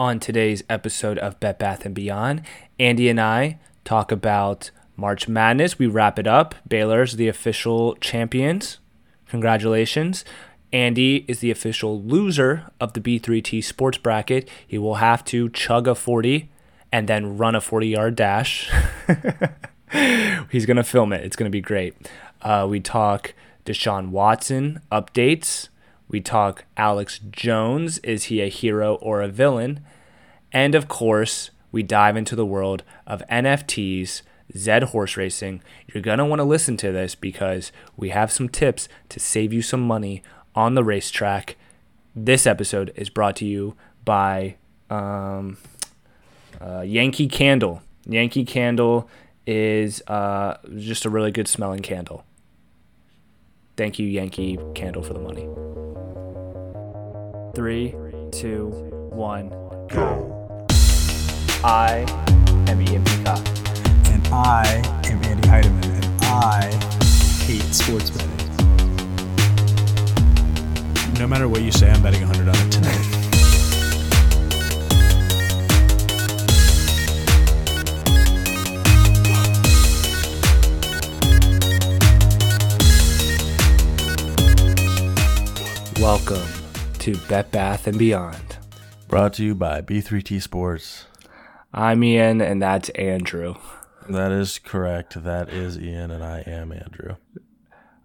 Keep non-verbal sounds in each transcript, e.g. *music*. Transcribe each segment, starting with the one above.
On today's episode of Bet Bath and Beyond, Andy and I talk about March Madness. We wrap it up. Baylor's the official champions. Congratulations. Andy is the official loser of the B3T sports bracket. He will have to chug a 40 and then run a 40 yard dash. *laughs* He's going to film it. It's going to be great. Uh, we talk Deshaun Watson updates. We talk Alex Jones. Is he a hero or a villain? And of course, we dive into the world of NFTs, Zed horse racing. You're going to want to listen to this because we have some tips to save you some money on the racetrack. This episode is brought to you by um, uh, Yankee Candle. Yankee Candle is uh, just a really good smelling candle. Thank you, Yankee Candle, for the money. Three, two, one, go. I am Ian Peacock. And I am Andy Heideman, and I hate sports betting. No matter what you say, I'm betting 100 on it tonight. Welcome to Bet Bath and Beyond. Brought to you by B3T Sports. I'm Ian, and that's Andrew. That is correct. That is Ian, and I am Andrew.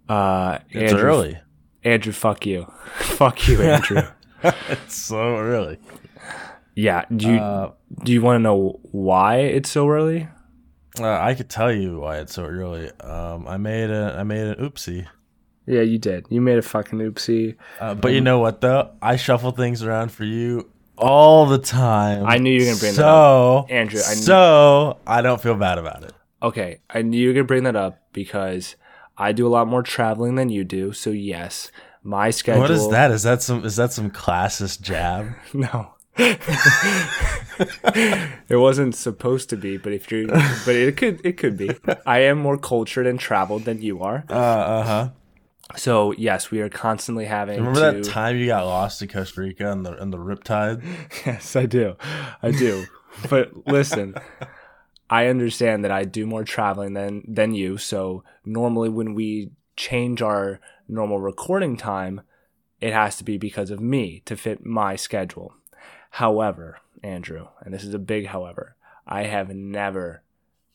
Uh, It's Andrew, early. Andrew, fuck you. *laughs* fuck you, Andrew. *laughs* It's so early. yeah. Do you Uh, do you want to know why it's so early? uh, I could tell you why it's so early. Um, I made a I made an oopsie. Yeah, you did. You made a fucking oopsie. Uh, but you know what though? I shuffle things around for you all the time. I knew you were gonna bring that up. so, Andrew, I knew- so I don't feel bad about it. Okay, I knew you were gonna bring that up because I do a lot more traveling than you do. So yes, my schedule. What is that? Is that some is that some classist jab? *laughs* No. *laughs* it wasn't supposed to be, but if you're, but it could, it could be. I am more cultured and traveled than you are. Uh uh huh. So yes, we are constantly having. Remember to, that time you got lost in Costa Rica and the and the riptide? *laughs* Yes, I do. I do. but listen, I understand that I do more traveling than than you. So normally when we change our normal recording time, it has to be because of me to fit my schedule. However, Andrew, and this is a big however, I have never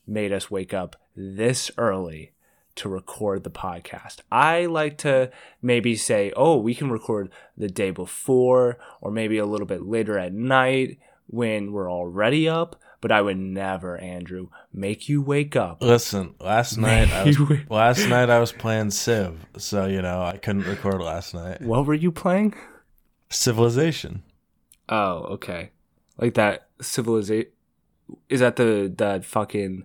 made us wake up this early to record the podcast. I like to maybe say, oh, we can record the day before or maybe a little bit later at night when we're already up, but I would never, Andrew, make you wake up. Listen, last night I was last *laughs* night I was playing Civ, so you know I couldn't record last night. What were you playing? Civilization. Oh, okay. Like that civilization is that the that fucking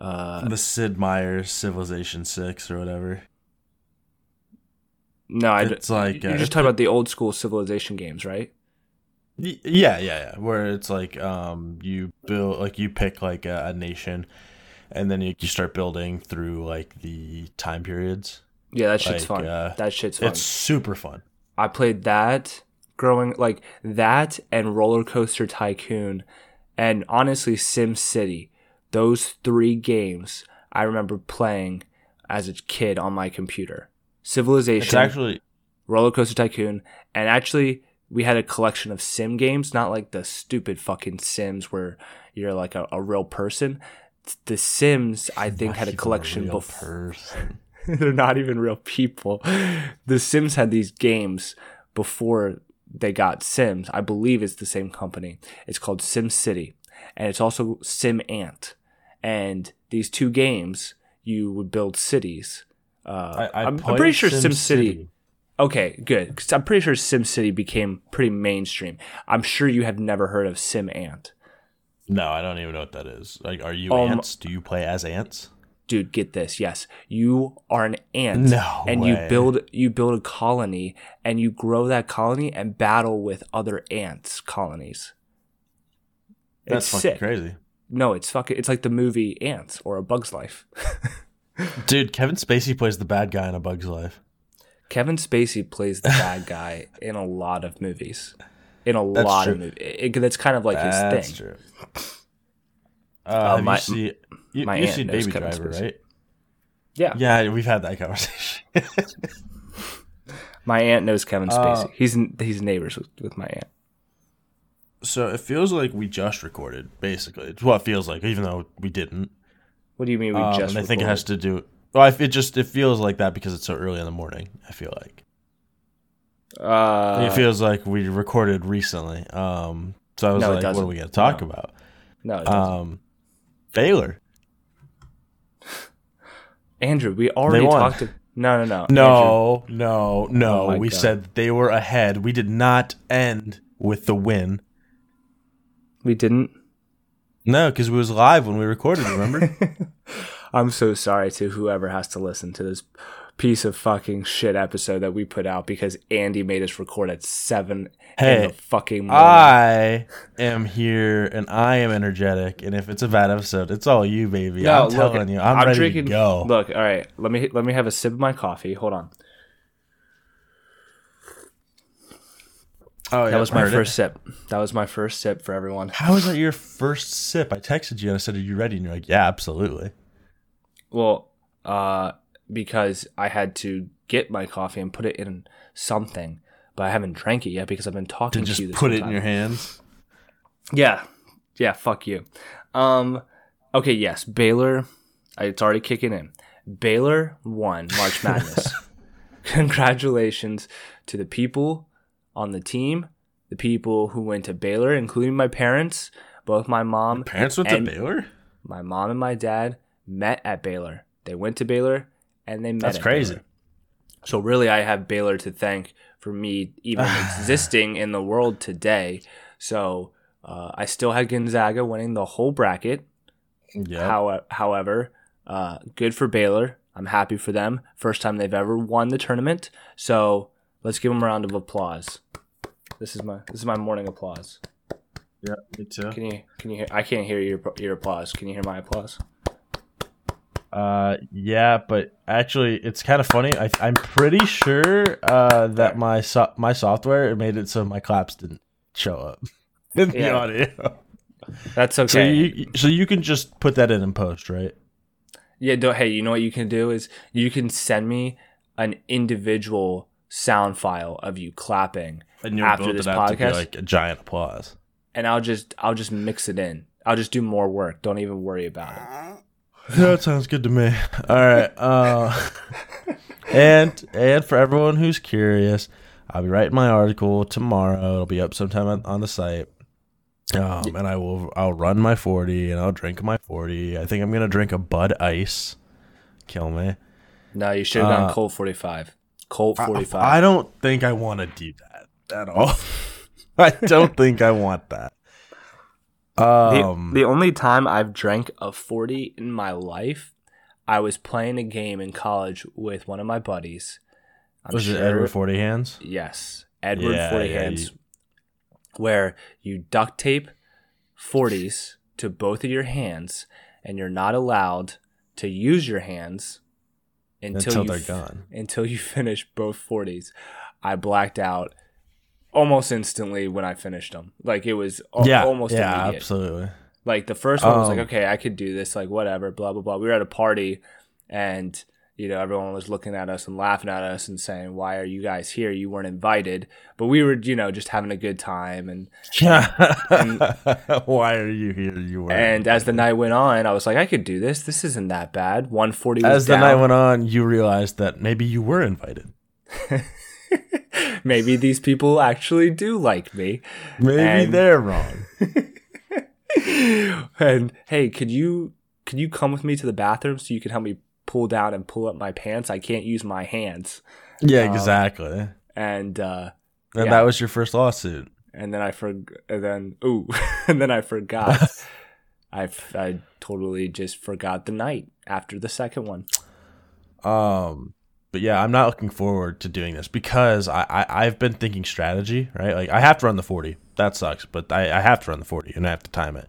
uh the Sid Meier's Civilization Six or whatever. no, I It's like, you're uh, just talking about the old school civilization games, right? Yeah, yeah, yeah. Where it's like um you build like you pick like a, a nation, and then you, you start building through like the time periods. Yeah, that shit's Like, fun. uh, that shit's fun. It's super fun. I played that growing like that and Roller Coaster Tycoon and honestly Sim City. Those three games I remember playing as a kid on my computer. Civilization, It's actually Roller Coaster Tycoon, and actually we had a collection of sim games, not like the stupid fucking Sims where you're like a, a real person. The Sims, I think, had a collection real before. *laughs* They're not even real people. The Sims had these games before they got Sims. I believe it's the same company. It's called Sim City, and it's also Sim Ant. And these two games, you would build cities. Uh, I, I'm pretty sure Sim SimCity. City. Okay, good. 'Cause I'm pretty sure Sim City became pretty mainstream. I'm sure you have never heard of Sim Ant. No, I don't even know what that is. Like, are you Um, ants? Do you play as ants? dude get this yes you are an ant No and you build you build a colony and you grow that colony and battle with other ants colonies That's it's fucking sick crazy, no it's fucking it's like the movie ants or a bug's life *laughs* dude. Kevin Spacey plays the bad guy in A Bug's Life. kevin spacey plays the bad guy *laughs* in a lot of movies in a That's lot true. of movies. It, it- that's kind of like That's his thing. true. Uh, have my- you see, you, my you aunt see knows Baby Kevin Driver, Spacey. right? Yeah. Yeah, we've had that conversation. *laughs* My aunt knows Kevin Uh, Spacey. he's he's neighbors with, with my aunt. So it feels like we just recorded, basically. It's what it feels like, even though we didn't. What do you mean we Um, just? and I think it has to do. Well, I- it just it feels like that because it's so early in the morning. I feel like Uh, it feels like we recorded recently. Um, so I was No, like, "What are we gonna talk No. about?" no, it. Um, Baylor. Andrew, we already talked. To, no, no, no, Andrew, No, no, no. Oh we God. said they were ahead. We did not end with the win. We didn't. No, because we was live when we recorded. Remember? *laughs* I'm so sorry to whoever has to listen to this piece of fucking shit episode that we put out because Andy made us record at seven in Hey, the fucking morning. I am here and I am energetic. And if it's a bad episode, it's all you, baby. No, I'm telling look, you, I'm, ready drinking, to go. Look, all right, let me let me have a sip of my coffee. Hold on. Oh, That was my heard it. first sip. That was my first sip for everyone. How was that your first sip? I texted you and I said, "Are you ready?" And you're like, "Yeah, absolutely." Well, uh, because I had to get my coffee and put it in something, but I haven't drank it yet because I've been talking To to just you. Put it in your hands. Yeah, yeah. Fuck you. Um. Okay. Yes, Baylor. It's already kicking in. Baylor won March Madness. *laughs* Congratulations to the people on the team, the people who went to Baylor, including my parents. Both my mom, Parents went And- to Baylor. my mom and my dad met at Baylor. They went to Baylor and they met. That's at crazy. Baylor. So really, I have Baylor to thank for me even *sighs* existing in the world today. So uh, I still had Gonzaga winning the whole bracket. Yeah. How, however, uh, good for Baylor. I'm happy for them. First time they've ever won the tournament. So let's give them a round of applause. This is my this is my morning applause. Yeah, me too. Can you can you hear? I can't hear your your applause. Can you hear my applause? Uh, yeah, but actually, it's kind of funny. I, I'm pretty sure uh, that my so- my software made it so my claps didn't show up *laughs* in the Yeah. audio. That's okay. So you so you can just put that in in post, right? Yeah, Don't, hey, you know what you can do is you can send me an individual sound file of you clapping, And you'll After build this it out to be podcast? like a giant applause. and I'll just I'll just mix it in. I'll just do more work. Don't even worry about it. That sounds good to me. All right. Uh, and and for everyone who's curious, I'll be writing my article tomorrow. It'll be up sometime on, on the site. Um, and I will I'll run my forty and I'll drink my forty. I think I'm gonna drink a Bud Ice. Kill me. No, you should have gone Uh, Colt forty five. Colt I- forty five. I don't think I want to do that at all. *laughs* I don't think I want that. The, Um, the only time I've drank a 40 in my life, I was playing a game in college with one of my buddies. I'm was it Edward Forty Hands? Yes, Edward Yeah, Forty yeah, Hands, you- where you duct tape 40s to both of your hands, and you're not allowed to use your hands until, Until you they're f- gone. Until you *laughs* finish both 40s. I blacked out almost instantly when I finished them. Like it was al- yeah, almost yeah, immediate. absolutely. Like the first one was like, Um, okay, I could do this, like whatever, blah blah blah. We were at a party, and you know everyone was looking at us and laughing at us and saying, "Why are you guys here? You weren't invited." But we were, you know, just having a good time. And Yeah. *laughs* Why are you here? You were. and as the night went on, I was like, I could do this. This isn't that bad. One forty. as the night went on, you realized that maybe you were invited. *laughs* maybe these people actually do like me. Maybe And- they're wrong. *laughs* and hey, could you could you come with me to the bathroom so you can help me pull down and pull up my pants? I can't use my hands. Yeah, Um, exactly. And uh And yeah. that was your first lawsuit. and then I for and then ooh, *laughs* and then I forgot. *laughs* I I totally just forgot the night after the second one. Um, but yeah, I'm not looking forward to doing this because I, I I've been thinking strategy, right? Like I have to run the 40. That sucks, but I, I have to run the 40 and I have to time it.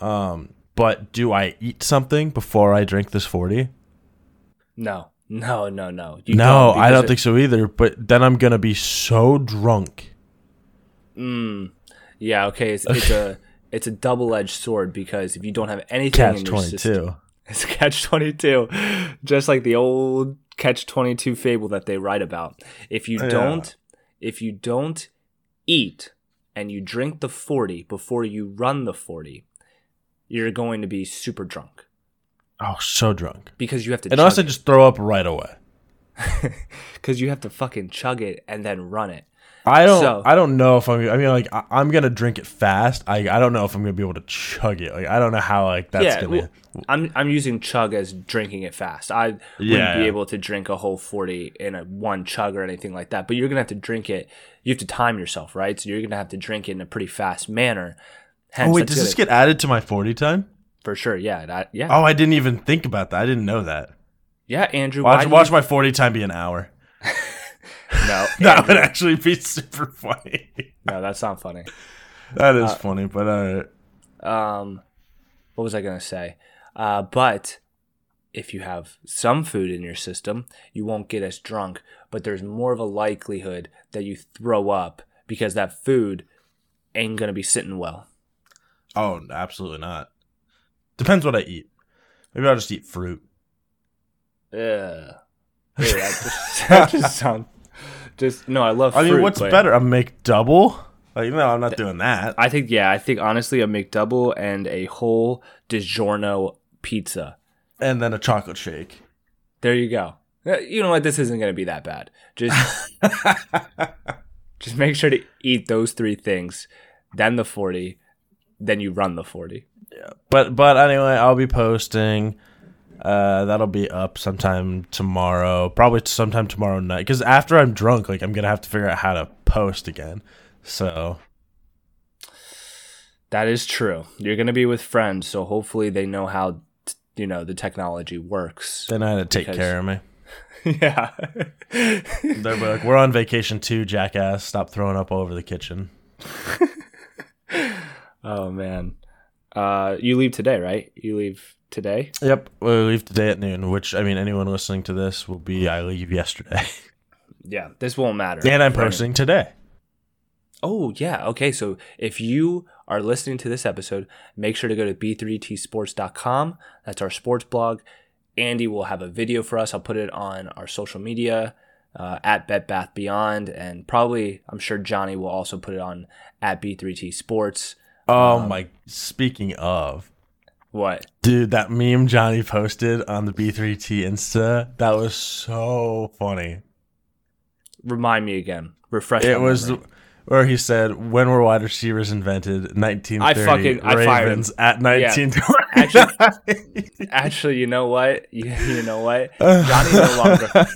Um, but do I eat something before I drink this 40? No, no, no, no. You no, I don't it- think so either. But then I'm gonna be so drunk Mm, Yeah, okay, it's, it's a it's a double edged sword because if you don't have anything Catch in your twenty system, *laughs* it's catch twenty two, just like the old catch twenty two fable that they write about. If you Yeah. don't, if you don't eat and you drink the forty before you run the forty, you're going to be super drunk Oh, so drunk. because you have to. And also chug just throw up right away. *laughs* because you have to fucking chug it and then run it. I don't. So- I don't know if I'm. I mean, like I, I'm gonna drink it fast. I. I don't know if I'm gonna be able to chug it. Like I don't know how like that's yeah, gonna. I'm I'm using chug as drinking it fast. I wouldn't Yeah, be yeah. able to drink a whole forty in a one chug or anything like that. But you're gonna have to drink it. You have to time yourself, right? So you're gonna have to drink it in a pretty fast manner. Hence, oh wait, does this get added to my forty time? for sure? Yeah, that, yeah, Oh, I didn't even think about that. I didn't know that. yeah. Andrew, Watch, watch you- my forty time be an hour. *laughs* no, *laughs* That Andrew, would actually be super funny. no, that's not funny. That is Uh, funny, but uh, um what was i going to say uh but if you have some food in your system you won't get as drunk but there's more of a likelihood that you throw up because that food ain't going to be sitting well oh, absolutely not. Depends what I eat. Maybe I'll just eat fruit. Yeah. Ew, that just, *laughs* that just sound just no i love I mean, fruit, what's but better? A McDouble? Like, no, I'm not doing that. i think yeah i think honestly a mcdouble and a whole DiGiorno pizza and then a chocolate shake. There you go. Uh, You know what? This isn't going to be that bad. Just *laughs* just make sure to eat those three things, then the 40, then you run the 40. Yeah. But but anyway, I'll be posting. Uh, that'll be up sometime tomorrow. Probably sometime tomorrow night. Because after I'm drunk, like I'm gonna have to figure out how to post again. So That is true. You're going to be with friends, so hopefully they know how t- you know the technology works. then I had to take Because- care of me. *laughs* yeah. *laughs* They're like, "We're on vacation too, jackass. Stop throwing up all over the kitchen." *laughs* oh man. Uh you leave today, right? You leave today? Yep, we leave today at noon. Which I mean, anyone listening to this will be I leave yesterday, *laughs* Yeah, this won't matter. and I'm posting today. Oh, yeah. Okay. So if you are listening to this episode, make sure to go to b3tsports.com. That's our sports blog. Andy will have a video for us. I'll put it on our social media uh, at Bet Bath Beyond. And probably, I'm sure Johnny will also put it on at B3T Sports. Oh my! Speaking of, What? Dude, that meme Johnny posted on the B3T Insta, that was so funny. Remind me again. Refresh It was where he said, "When were wide receivers invented? 1930. I fucking- I fired him. Ravens at 1920." *laughs* Actually, you know what? *laughs* You, you know what? *laughs* Johnny no longer.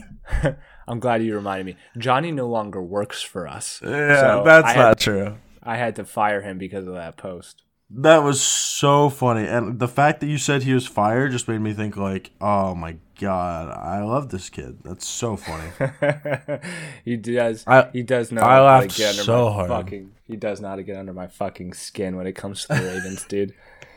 I'm glad you reminded me. Johnny no longer works for us. yeah, So that's I not had- true. I had to fire him because of that post. That was so funny, and the fact that you said he was fired just made me think like, "Oh my god, I love this kid. That's so funny." *laughs* he does. I- he does know. I laughed so my hard. Fucking, he does not get under my fucking skin when it comes to the Ravens, dude.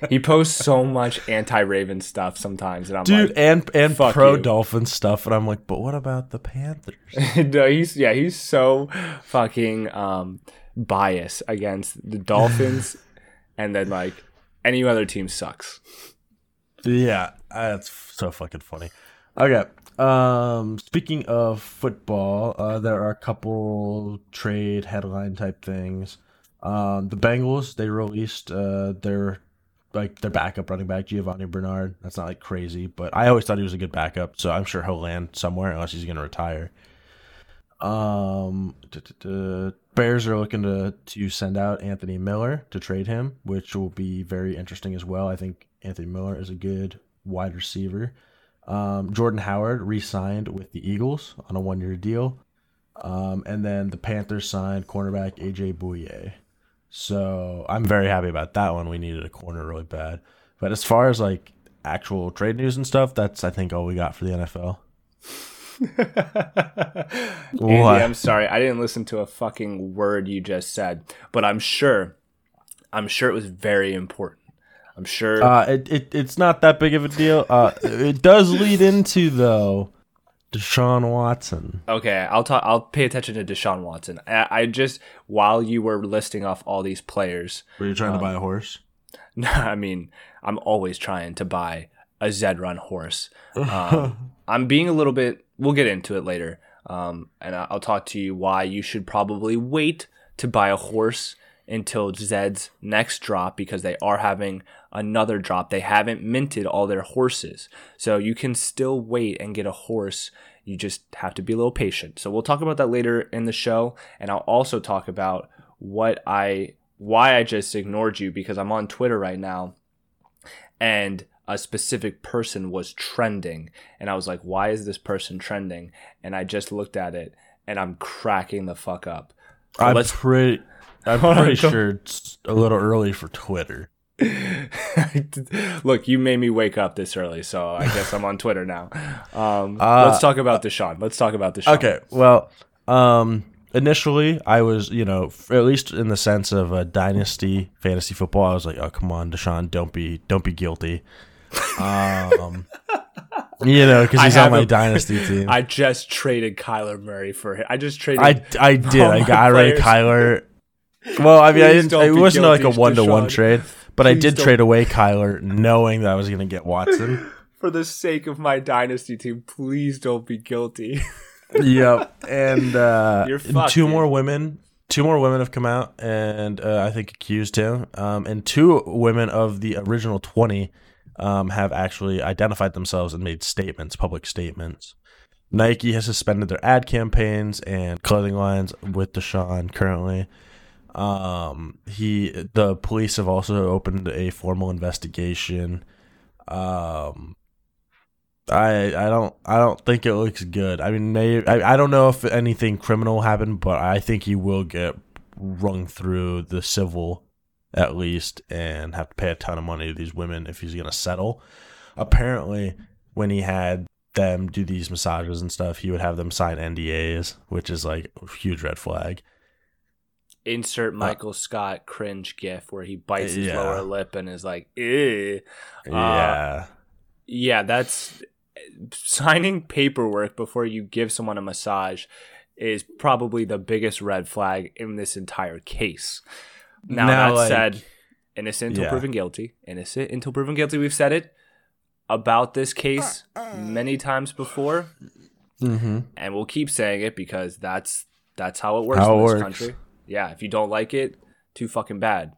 He posts so much anti-Raven stuff sometimes, and I'm like, Dude, and and Fuck pro Dolphin stuff, and I'm like, "But what about the Panthers?" *laughs* no, he's yeah, he's so fucking um biased against the Dolphins, *laughs* and then like any other team sucks. Yeah, that's so fucking funny. Okay. Um, speaking of football, uh, there are a couple trade headline type things. Um, the Bengals they released uh their like their backup running back Giovani Bernard. That's not like crazy, but I always thought he was a good backup, so I'm sure he'll land somewhere unless he's gonna retire. Um, duh, duh, duh. Bears are looking to to send out Anthony Miller to trade him, which will be very interesting as well. I think Anthony Miller is a good wide receiver. Um, Jordan Howard re-signed with the Eagles on a one-year deal, um, and then the Panthers signed cornerback AJ Bouye. So I'm very happy about that one. We needed a corner really bad. But as far as like actual trade news and stuff, that's I think all we got for the NFL. *laughs* Andy, What? I'm sorry. I didn't listen to a fucking word you just said, but I'm sure, I'm sure it was very important. I'm sure. Uh, it, it it's not that big of a deal. Uh, it does lead into though Deshaun Watson. Okay, I'll talk. I'll pay attention to Deshaun Watson. I, I just while you were listing off all these players, Were you trying to buy a horse? No, *laughs* I mean, I'm always trying to buy a Zed Run horse. *laughs* Um, I'm being a little bit. We'll get into it later, um, and I'll talk to you why you should probably wait to buy a horse until Zed's next drop because they are having another drop. They haven't minted all their horses, so you can still wait and get a horse. You just have to be a little patient. So we'll talk about that later in the show, and I'll also talk about what I why I just ignored you because I'm on Twitter right now and a specific person was trending and I was like, why is this person trending? And I just looked at it and I'm cracking the fuck up. So I'm pretty. *laughs* I'm pretty sure it's a little early for Twitter. *laughs* look. You made me wake up this early, so I guess I'm on Twitter now. Um, *laughs* Uh, let's talk about Deshaun. Let's talk about Deshaun. Okay, well, um, initially I was, you know, at least in the sense of a dynasty fantasy football, I was like, oh come on, Deshaun, don't be, don't be guilty. Um, you know, because he's on my a- dynasty team. I, I just traded Kyler Murray for him. I just traded. I, did. I got I players. Kyler. *laughs* Well, I mean, I didn't. It wasn't like a one to one trade, but I did don't- trade away Kyler, knowing that I was going to get Watson. *laughs* for the sake of my dynasty team, please don't be guilty. *laughs* yep. And uh, fucked, two dude. more women, two more women have come out and uh, I think accused him. Um, and two women of the original twenty um, have actually identified themselves and made statements, public statements. Nike has suspended their ad campaigns and clothing lines with Deshaun currently. Um, he, the police have also opened a formal investigation. Um, I I don't I don't think it looks good. I mean, maybe I, I don't know if anything criminal happened, but I think he will get rung through the civil at least and have to pay a ton of money to these women if he's gonna settle. Apparently, when he had them do these massages and stuff, he would have them sign NDAs, which is like a huge red flag. Insert uh, Michael Scott cringe gif where he bites his Yeah. lower lip and is like, "Ew." Uh, yeah. Yeah, that's signing paperwork before you give someone a massage is probably the biggest red flag in this entire case. Now, Now, that like- said, innocent until Yeah. proven guilty. Innocent until proven guilty. We've said it about this case many times before, mm-hmm. and we'll keep saying it because that's that's how it works How in this works. country. Yeah, if you don't like it, too fucking bad.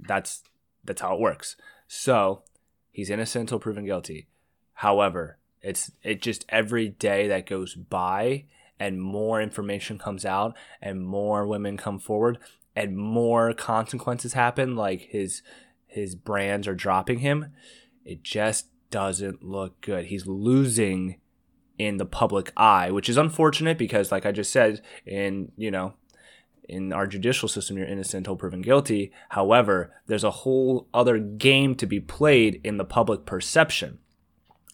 That's that's how it works. So he's innocent until proven guilty. However, it's it just every day that goes by and more information comes out and more women come forward and more consequences happen like his his brands are dropping him it just doesn't look good. He's losing in the public eye which is unfortunate because like i just said in you know in our judicial system you're innocent until proven guilty. However there's a whole other game to be played in the public perception.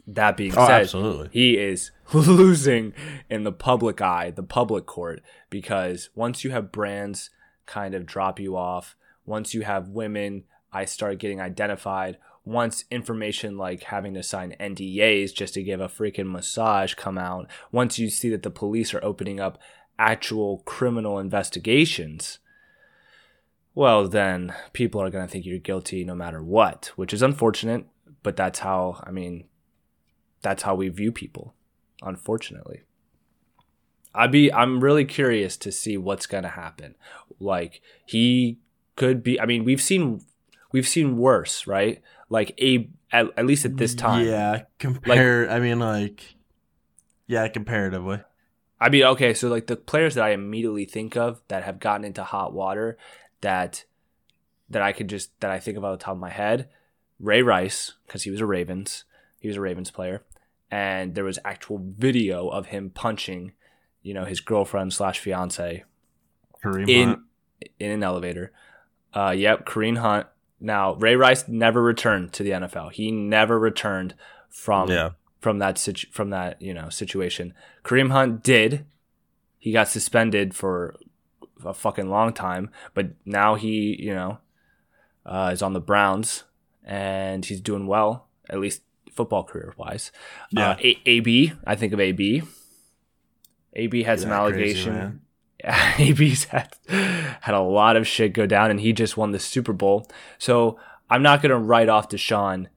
That being Oh, said absolutely. he is *laughs* losing in the public eye, the public court, because once you have brands kind of drop you off, once you have women, I start getting identified. Once information like having to sign NDAs just to give a freaking massage come out, once you see that the police are opening up actual criminal investigations, well, then people are going to think you're guilty no matter what, which is unfortunate, but that's how, I mean, that's how we view people unfortunately i'd be i'm really curious to see what's going to happen like he could be i mean we've seen we've seen worse right like a at, at least at this time Yeah, compare. I mean, like, yeah, comparatively. I mean, okay, so like the players that I immediately think of that have gotten into hot water that that I could just that I think of off the top of my head, Ray Rice, because he was a Ravens. He was a Ravens player. And there was actual video of him punching, you know, his girlfriend slash fiance Kareem in Hunt. in an elevator. Uh yep, Kareem Hunt. Now, Ray Rice never returned to the NFL. He never returned from Yeah. from that situ- from that you know situation. Kareem Hunt did. He got suspended for a fucking long time, but now he you know uh, is on the Browns and he's doing well, at least football career wise. Yeah. Uh, A- AB, I think of AB. AB had some Isn't that allegation. *laughs* Yeah, *laughs* AB's had, had a lot of shit go down, and he just won the Super Bowl. So I'm not going to write off Deshaun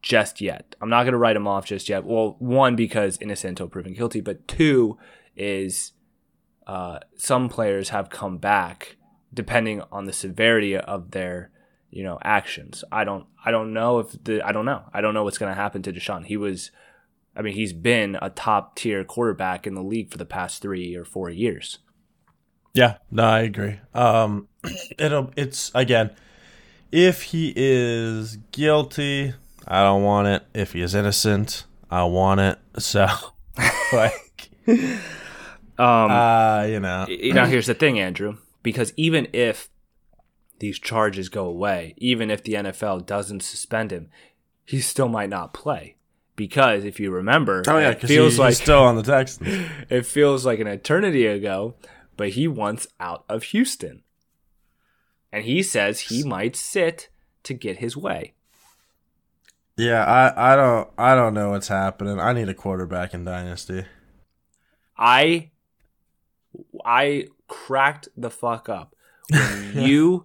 just yet. I'm not going to write him off just yet. Well, one, because innocent until proven guilty, but two is uh, some players have come back depending on the severity of their you know actions. I don't I don't know if the I don't know. I don't know what's going to happen to Deshaun. He was I mean, he's been a top tier quarterback in the league for the past 3 or 4 years. Yeah, no, I agree. Um, *clears throat* it'll it's again, if he is guilty, I don't want it. If he is innocent, I want it. *laughs* So, *laughs* like, Um uh, you know, you know, here's the thing, Andrew, because even if these charges go away, even if the NFL doesn't suspend him, he still might not play. Because if you remember, oh yeah, it feels he's like still on the Texans. *laughs* it feels like an eternity ago, but he wants out of Houston. And he says he might sit to get his way. Yeah, I, I don't I don't know what's happening. I need a quarterback in Dynasty. I I cracked the fuck up when *laughs* you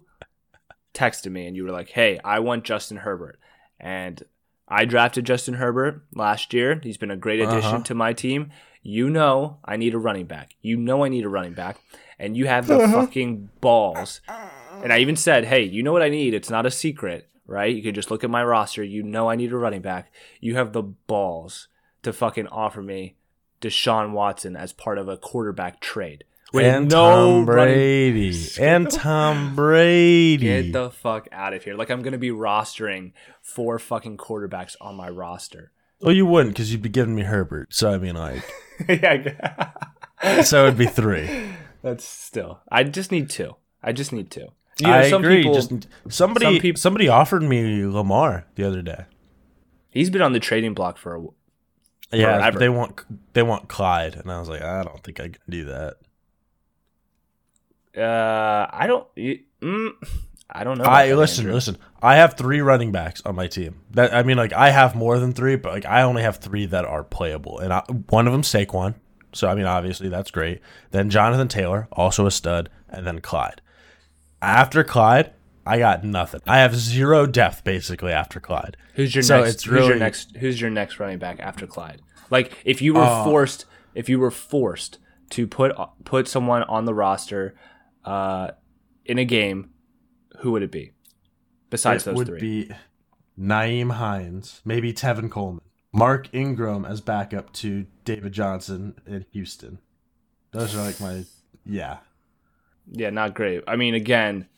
texted me and you were like, "Hey, I want Justin Herbert." And I drafted Justin Herbert last year. He's been a great addition Uh-huh. to my team. You know I need a running back. You know I need a running back. And you have the Uh-huh. *laughs* fucking balls. And I even said, "Hey, you know what I need? It's not a secret, right? You can just look at my roster. You know I need a running back. You have the balls to fucking offer me Deshaun Watson as part of a quarterback trade. With and no Tom running- Brady. *laughs* and Tom Brady. Get the fuck out of here. Like I'm gonna be rostering four fucking quarterbacks on my roster. well, you wouldn't because you'd be giving me Herbert. So I mean, like, *laughs* yeah. so it'd be three. *laughs* That's still. I just need two. I just need two. You know, I some agree. people- Just somebody, some somebody offered me Lamar the other day. he's been on the trading block for a Yeah, Forever. they want they want Clyde, and I was like, I don't think I can do that. Uh I don't y- mm, I don't know. I that, listen, Andrew. listen. I have three running backs on my team. That I mean, like I have more than three, but like I only have three that are playable, and I, one of them Saquon. So I mean, obviously that's great. Then Jonathan Taylor, also a stud, and then Clyde. After Clyde, I got nothing. I have zero depth basically after Clyde. Who's your So next? it's who's your next? Who's your next running back after Clyde? Like, if you were Uh, forced, if you were forced to put put someone on the roster, uh, in a game, who would it be? Besides it those would three, be Nyheim Hines, maybe Tevin Coleman, Mark Ingram as backup to David Johnson in Houston. Those are like my yeah. yeah, not great. I mean, again,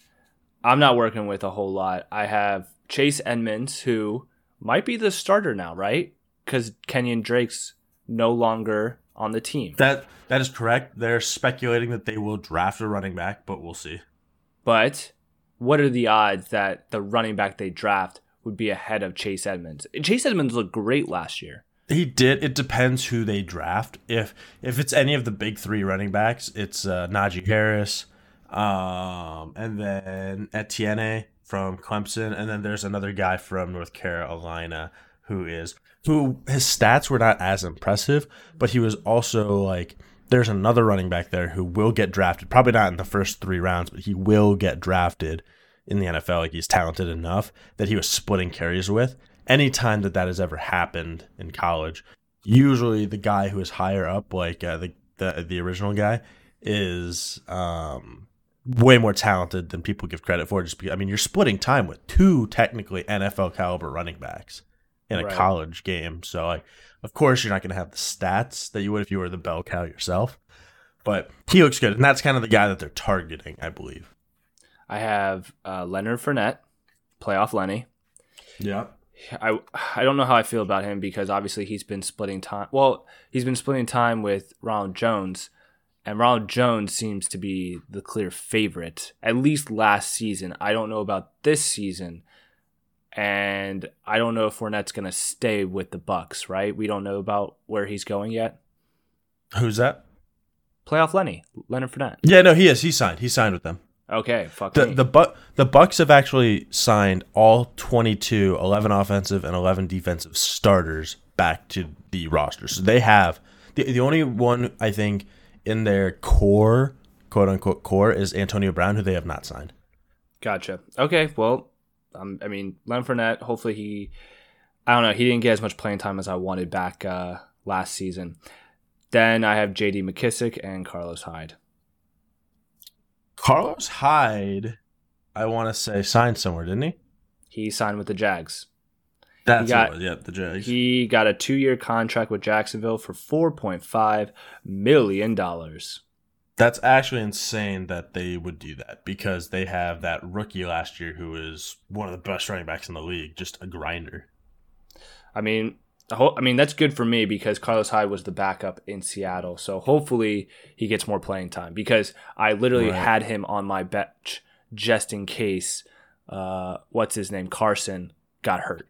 I'm not working with a whole lot. I have Chase Edmonds, who might be the starter now, right? Because Kenyon Drake's no longer on the team. That that is correct. They're speculating that they will draft a running back, but we'll see. But what are the odds that the running back they draft would be ahead of Chase Edmonds? Chase Edmonds looked great last year. He did. It depends who they draft. If if it's any of the big three running backs, it's uh, Najee Harris, um, and then Etienne from Clemson, and then there's another guy from North Carolina who is who his stats were not as impressive, but he was also like there's another running back there who will get drafted. Probably not in the first three rounds, but he will get drafted in the NFL. Like he's talented enough that he was splitting carries with. Anytime that that has ever happened in college, usually the guy who is higher up, like uh, the, the the original guy, is um, way more talented than people give credit for. Just because, I mean, you're splitting time with two technically NFL caliber running backs in a Right. college game, so like, of course, you're not going to have the stats that you would if you were the bell cow yourself. But he looks good, and that's kind of the guy that they're targeting, I believe. I have uh, Leonard Fournette, playoff Lenny. Yeah. I I don't know how I feel about him because obviously he's been splitting time. Well, he's been splitting time with Ronald Jones, and Ronald Jones seems to be the clear favorite at least last season. I don't know about this season, and I don't know if Fournette's going to stay with the Bucs. Right? We don't know about where he's going yet. Who's that? Playoff Lenny, Leonard Fournette. Yeah, no, he is. He signed. He signed with them. Okay, fuck The me. the Bu- the Bucs have actually signed all 22, 11 offensive and 11 defensive starters back to the roster. So they have The, the only one I think in their core, quote unquote core, is Antonio Brown, who they have not signed. Gotcha. Okay. Well, um, I mean, Leonard Fournette. Hopefully, he. I don't know. He didn't get as much playing time as I wanted back uh, last season. Then I have J.D. McKissic and Carlos Hyde. Carlos Hyde, I want to say, signed somewhere, didn't he? He signed with the Jags. That's got- was. Yeah, the Jags. He got a two-year contract with Jacksonville for four point five million dollars. That's actually insane that they would do that because they have that rookie last year who is one of the best running backs in the league, just a grinder. I mean, I I mean that's good for me because Carlos Hyde was the backup in Seattle. So hopefully he gets more playing time because I literally Right. had him on my bench just in case. Uh, what's his name? Carson got hurt.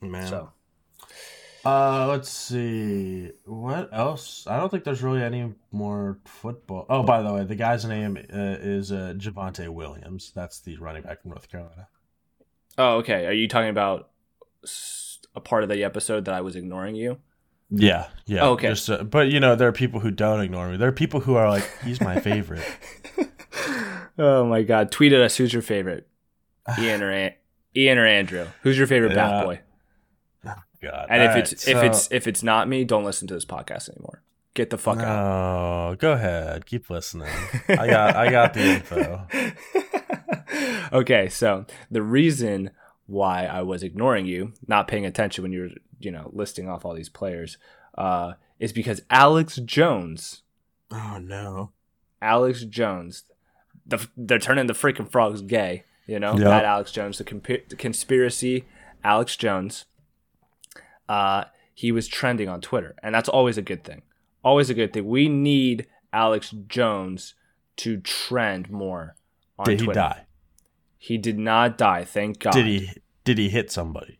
Man. So Uh, let's see. What else? I don't think there's really any more football. Oh, by the way, the guy's name uh, is uh, Javonte Williams. That's the running back from North Carolina. Oh, okay. Are you talking about a part of the episode that I was ignoring you? Yeah, yeah. Oh, okay. Just, uh, but you know, there are people who don't ignore me. There are people who are like, "He's my favorite." *laughs* Oh my God! Tweet at us. Who's your favorite? *sighs* Ian or An- Ian or Andrew? Who's your favorite Yeah. bad boy? God. And if All it's right, if so- it's if it's not me, don't listen to this podcast anymore. Get the fuck out. no, go ahead, keep listening. I *laughs* got, I got the info. okay, so the reason why I was ignoring you, not paying attention when you were, you know, listing off all these players, uh, is because Alex Jones, Oh no. Alex Jones, the, they're turning the freaking frogs gay. You know Yep. that Alex Jones, the, compi- the conspiracy, Alex Jones. Uh, he was trending on Twitter, and that's always a good thing. Always a good thing. We need Alex Jones to trend more on Did he die? He did not die, thank God. Did he? Did he hit somebody?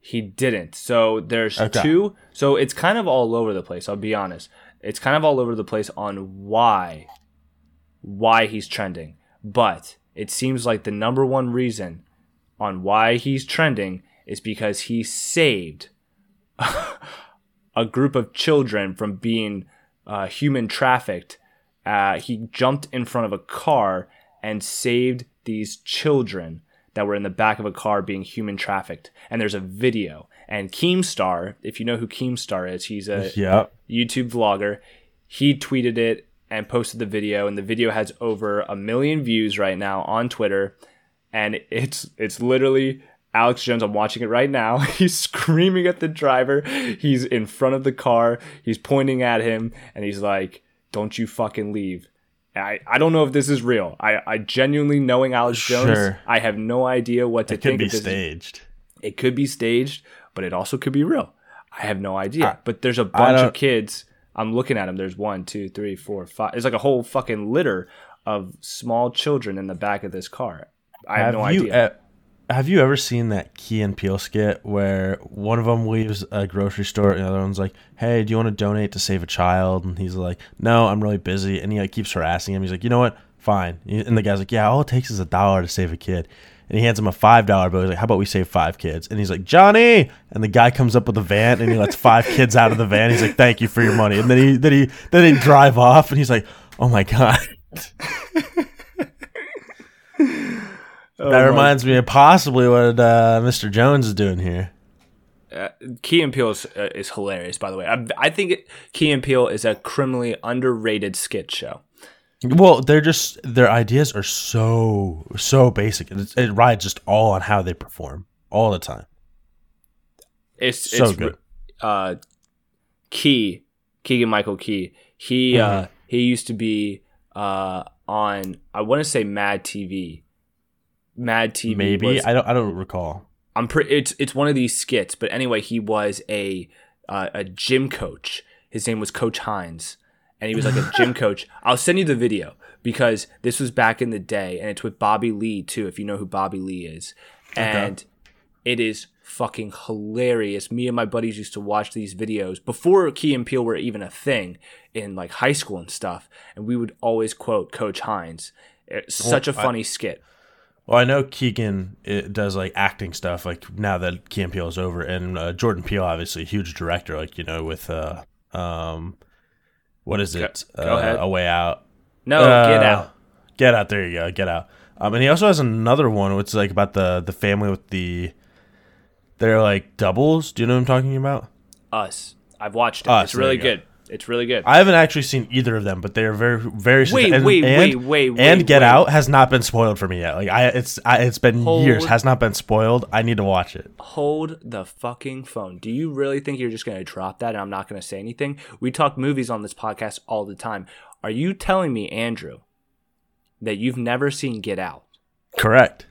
He didn't. So there's Okay. two. So it's kind of all over the place. I'll be honest. It's kind of all over the place on why, why he's trending. But it seems like the number one reason on why he's trending is because he saved *laughs* a group of children from being uh, human trafficked. Uh, he jumped in front of a car and saved these children that were in the back of a car being human trafficked. And there's a video. And Keemstar, if you know who Keemstar is, he's a *laughs* Yep. YouTube vlogger. He tweeted it and posted the video, and the video has over a million views right now on Twitter. And it's it's literally Alex Jones. I'm watching it right now. *laughs* He's screaming at the driver. He's in front of the car. He's pointing at him, and he's like, "Don't you fucking leave." I, I don't know if this is real. I, I genuinely knowing Alex Jones, Sure. I have no idea what to It think It could be staged. It could be staged, but it also could be real. I have no idea. I- but there's a bunch of kids. I'm looking at them. There's one, two, three, four, five. There's like a whole fucking litter of small children in the back of this car. I have, no you idea. e- have you ever seen that Key and Peele skit where one of them leaves a grocery store and the other one's like, "Hey, do you want to donate to save a child?" And he's like, "No, I'm really busy." And he like keeps harassing him. He's like, "You know what? Fine." And the guy's like, "Yeah, all it takes is a dollar to save a kid." And he hands him a five dollar bill. He's like, "How about we save five kids?" And he's like, "Johnny!" And the guy comes up with a van and he lets five *laughs* kids out of the van. He's like, "Thank you for your money." And then he then he then he drive off and he's like, "Oh my god." *laughs* Oh That my- reminds me of possibly what uh, Mr. Jones is doing here. Uh, Key and Peele is, uh, is hilarious, by the way. I, I think it, Key and Peele is a criminally underrated skit show. Well, they're just their ideas are so so basic. It, it rides just all on how they perform all the time. It's So it's good. uh Key Keegan Michael Key. He uh Mm-hmm. he used to be uh on I want to say Mad TV. Mad TV Maybe was- I don't I don't recall. I'm pretty it's it's one of these skits, but anyway, he was a uh, a gym coach. His name was Coach Hines, and he was like a gym *laughs* coach. I'll send you the video because this was back in the day, and it's with Bobby Lee too. If you know who Bobby Lee is, and it is fucking hilarious. Me and my buddies used to watch these videos before Key and Peele were even a thing in like high school and stuff, and we would always quote Coach Hines. It's such a funny skit. Well, I know Keegan it does like acting stuff. Like now that Key and Peele is over, and uh, Jordan Peele, obviously a huge director. Like you know with uh, Um, what is it? Go- go uh, ahead. A Way Out. No, Uh, get out. Get Out. There you go. Get Out. Um, and he also has another one, which is like about the the family with the. They're like doubles. Do you know what I'm talking about? Us. I've watched it. Us, it's really good. It's really good. I haven't actually seen either of them, but they are very very. Wait, and, wait, and, wait, wait, And Get wait. Out has not been spoiled for me yet. Like I, it's I, it's been years, has not been spoiled. I need to watch it. Hold the fucking phone. Do you really think you're just going to drop that and I'm not going to say anything? We talk movies on this podcast all the time. Are you telling me, Andrew, that you've never seen Get Out? Correct.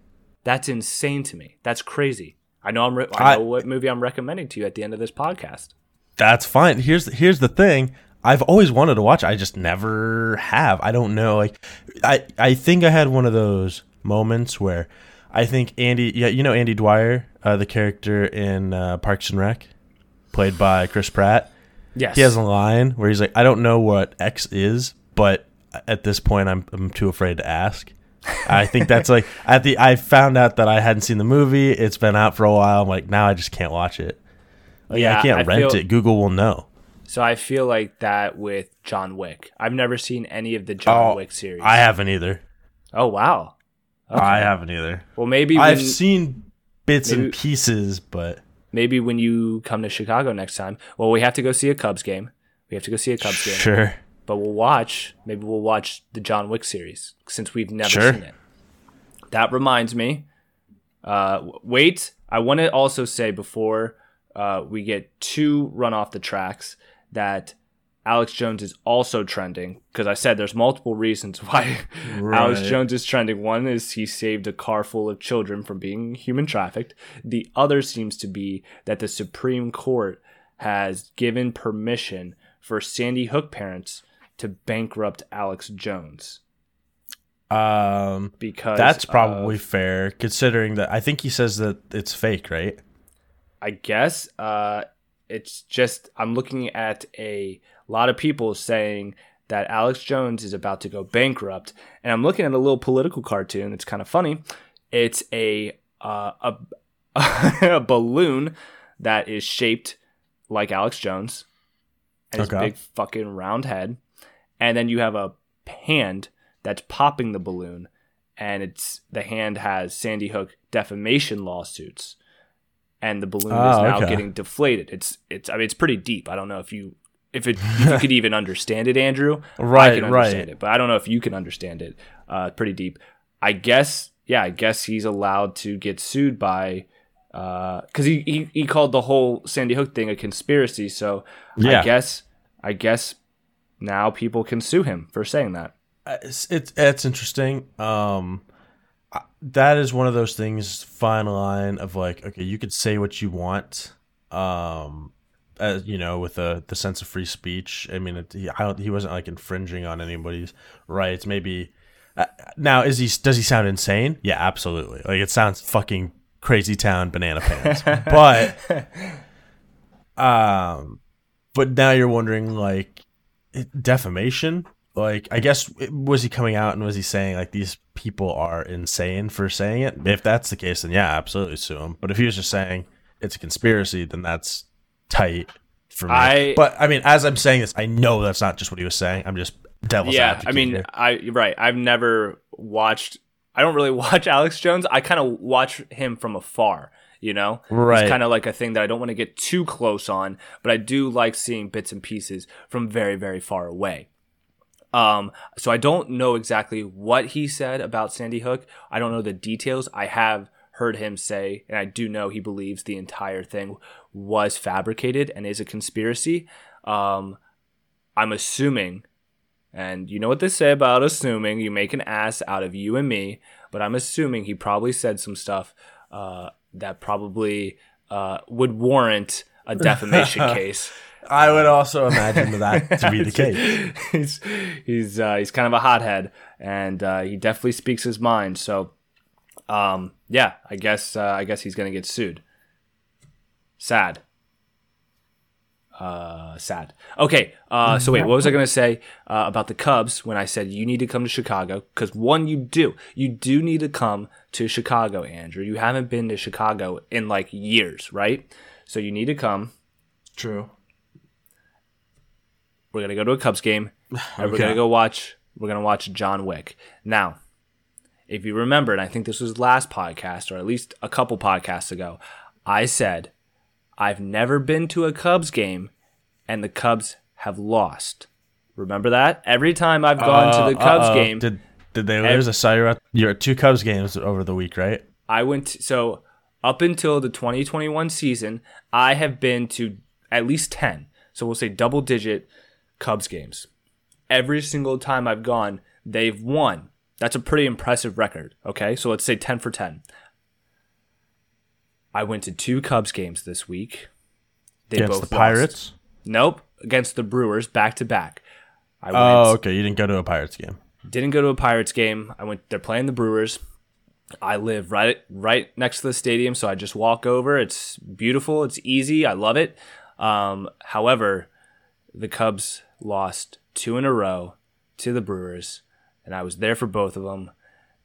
That's insane to me. That's crazy. I know I'm. Re- I I- know what movie I'm recommending to you at the end of this podcast. That's fine. Here's here's the thing. I've always wanted to watch. I just never have. I don't know. Like, I I think I had one of those moments where I think Andy. Yeah, you know Andy Dwyer, uh, the character in uh, Parks and Rec, played by Chris Pratt. Yes. He has a line where he's like, "I don't know what X is, but at this point, I'm I'm too afraid to ask." I think that's like at the I found out that I hadn't seen the movie. It's been out for a while. I'm like, now I just can't watch it. Like, Yeah, I can't I rent feel- it. Google will know. So I feel like that with John Wick. I've never seen any of the John Oh, Wick series. I haven't either. oh wow. Okay. I haven't either. Well, maybe when, I've seen bits maybe- and pieces, but maybe when you come to Chicago next time. Well, we have to go see a Cubs game. We have to go see a Cubs game. sure. But we'll watch. Maybe we'll watch the John Wick series since we've never Sure. seen it. That reminds me. Uh, wait, I want to also say before uh, we get two run off the tracks that Alex Jones is also trending because I said there's multiple reasons *laughs* why Alex Jones is trending. One is he saved a car full of children from being human trafficked. The other seems to be that the Supreme Court has given permission for Sandy Hook parents to bankrupt Alex Jones Um, because that's of- probably fair considering that I think he says that it's fake, right? I guess uh, it's just I'm looking at a lot of people saying that Alex Jones is about to go bankrupt, and I'm looking at a little political cartoon. It's kind of funny. It's a uh, a, *laughs* a balloon that is shaped like Alex Jones, and his big fucking round head, and then you have a hand that's popping the balloon, and it's the hand has Sandy Hook defamation lawsuits and the balloon is Oh, now okay. getting deflated. It's it's I mean it's pretty deep. I don't know if you if it if you could *laughs* even understand it, Andrew. Right, I Right, can understand right. it, but I don't know if you can understand it. Uh, pretty deep. I guess yeah. I guess he's allowed to get sued by because he, he he called the whole Sandy Hook thing a conspiracy. So Yeah. I guess I guess now people can sue him for saying that. Uh, It's it's, it's interesting. Um, that is one of those things. Fine line of like, okay, you could say what you want. Um, as you know, with the the sense of free speech. I mean, it, he I don't, he wasn't like infringing on anybody's rights. Maybe uh, now is he does he sound insane? Yeah, absolutely. Like it sounds fucking crazy town banana pants. *laughs* but um, but now you're wondering like defamation like i guess was he coming out and was he saying like these people are insane for saying it if that's the case then yeah absolutely sue him but if he was just saying it's a conspiracy then that's tight for me I- but i mean as i'm saying this i know that's not just what he was saying i'm just devil's yeah, advocate I mean, here. I you're right. I've never watched. I don't really *laughs* watch Alex Jones. I kind of watch him from afar. You know, Right. It's kind of like a thing that I don't want to get too close on, but I do like seeing bits and pieces from very, very far away. Um, so I don't know exactly what he said about Sandy Hook. I don't know the details. I have heard him say, and I do know he believes the entire thing was fabricated and is a conspiracy. Um, I'm assuming, and you know what they say about assuming, you make an ass out of you and me, but I'm assuming he probably said some stuff uh, that probably uh, would warrant a *laughs* defamation case. I would also imagine that to be the *laughs* case he's he's uh, he's kind of a hothead, and uh, he definitely speaks his mind. So, um, yeah, I guess uh, I guess he's gonna get sued. Sad. Uh, sad. Okay. Uh, so wait, what was I gonna say uh, about the Cubs when I said you need to come to Chicago? Because one, you do. You do need to come to Chicago, Andrew. You haven't been to Chicago in like years, right? So you need to come. true we're gonna go to a Cubs game, *sighs* and we're gonna go watch. We're gonna watch John Wick. Now, if you remember, and I think this was last podcast or at least a couple podcasts ago, I said I've never been to a Cubs game, and the Cubs have lost. Remember that? Every time I've gone to the uh, Cubs Uh-oh. game, Did did they saw you're at, you're at two Cubs games over the week, right? I went to, so up until the 2021 season, I have been to at least 10. So we'll say double digit Cubs games. Every single time I've gone, they've won. That's a pretty impressive record, okay? So let's say 10 for 10. I went to two Cubs games this week. They Against both the lost. Pirates. Nope, against the Brewers back to back. I went Oh, okay. You didn't go to a Pirates game. didn't go to a Pirates game. I went. They're playing the Brewers. I live right right next to the stadium, so I just walk over. It's beautiful. It's easy. I love it. Um, however, the Cubs lost two in a row to the Brewers, and I was there for both of them.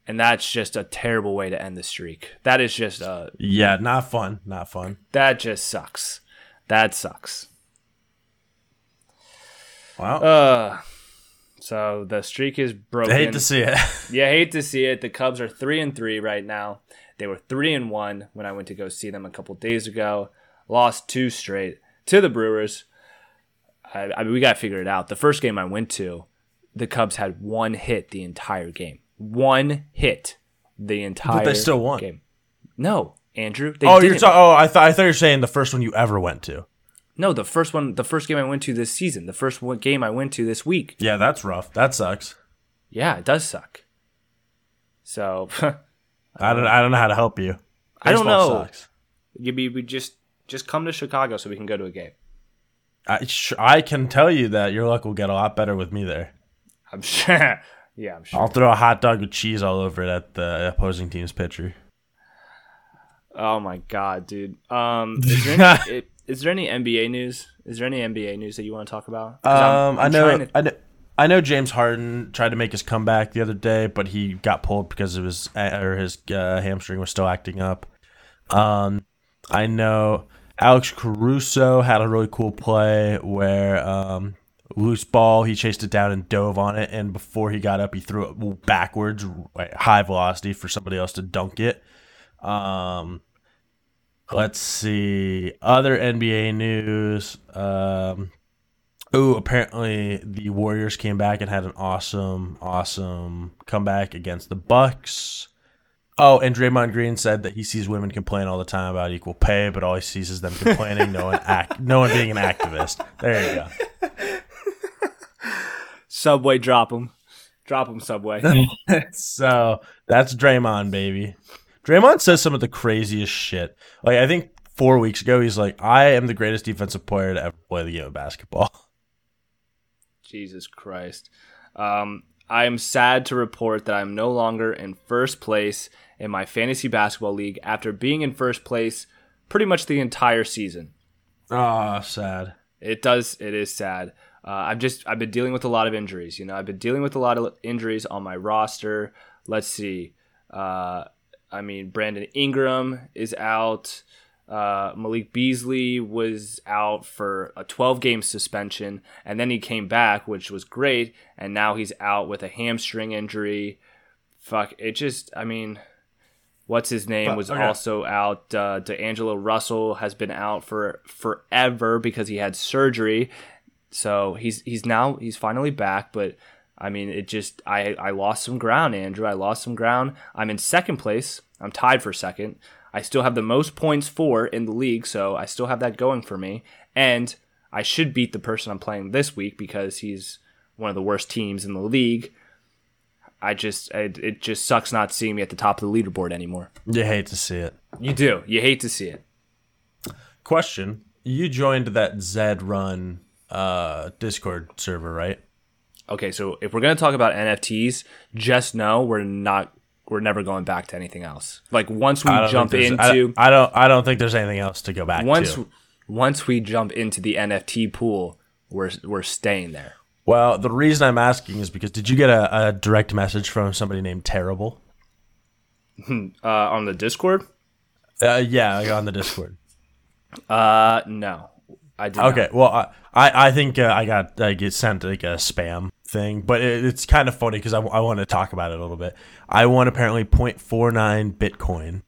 And that's just a terrible way to end the streak. That is just uh Yeah, not fun. Not fun. that just sucks. That sucks. Wow. Uh so the streak is broken. I hate to see it. *laughs* Yeah, I hate to see it. The Cubs are three and three right now. They were three and one when I went to go see them a couple days ago. Lost two straight to the Brewers. I, I mean, we got to figure it out. The first game I went to, the Cubs had one hit the entire game. One hit the entire. But they still won. Game. No, Andrew. They oh, didn't. you're ta- oh, I thought I thought you were saying the first one you ever went to. no, the first one, the first game I went to this season, the first one game I went to this week. Yeah, that's rough. That sucks. Yeah, it does suck. So *laughs* I don't I don't know how to help you. I don't know. Sucks. you be we just just come to Chicago so we can go to a game. I, sh- I can tell you that your luck will get a lot better with me there. I'm sure. *laughs* yeah, I'm sure. I'll throw a hot dog with cheese all over it at the opposing team's pitcher. Oh my god, dude. Um, *laughs* is there, any, i- is there any NBA news? Is there any NBA news that you want to talk about? 'Cause I'm- Um, I'm I know, to- I know, I know. James Harden tried to make his comeback the other day, but he got pulled because of his or his uh, hamstring was still acting up. Um, I know Alex Caruso had a really cool play where um, loose ball he chased it down and dove on it, and before he got up, he threw it backwards, high velocity for somebody else to dunk it. Um, let's see other NBA news. Um, Oh, apparently the Warriors came back and had an awesome, awesome comeback against the Bucks. Oh, and Draymond Green said that he sees women complain all the time about equal pay, but all he sees is them complaining, no one act, no one being an activist. There you go. Subway, drop him, drop him, Subway. *laughs* So that's Draymond, baby. Draymond says some of the craziest shit. Like I think four weeks ago, he's like, "I am the greatest defensive player to ever play the game of basketball." *laughs* Jesus Christ. Um, I am sad to report that I'm no longer in first place in my fantasy basketball league after being in first place pretty much the entire season. Ah, sad. It does. It is sad. Uh, I've just I've been dealing with a lot of injuries. You know, I've been dealing with a lot of injuries on my roster. Let's see. Uh, I mean, Brandon Ingram is out. Uh, Malik Beasley was out for a 12 game suspension, and then he came back, which was great. And now he's out with a hamstring injury. Fuck, it just. I mean, what's his name But- was okay. also out. Uh, D'Angelo Russell has been out for forever because he had surgery. So he's he's now he's finally back, but I mean it just I I lost some ground, Andrew. I lost some ground. I'm in second place. I'm tied for second. I still have the most points for in the league, so I still have that going for me. And I should beat the person I'm playing this week because he's one of the worst teams in the league. I just it, it just sucks not seeing me at the top of the leaderboard anymore. You hate to see it. You do. You hate to see it. Question: You joined that Zed Run uh, Discord server, right? Okay, so if we're gonna talk about NFTs, just know we're not we're never going back to anything else. Like once we don't jump into I, I don't. I don't think there's anything else to go back once to. once we jump into the NFT pool, we're we're staying there. Well, the reason I'm asking is because did you get a, a direct message from somebody named Terrible? Uh, on the Discord? Uh, yeah, like on the Discord. Uh, no. I did. Okay, not. well, I I, I think uh, I got I get sent like a spam thing, but it, it's kind of funny because I, I want to talk about it a little bit. I won apparently 0.49 Bitcoin,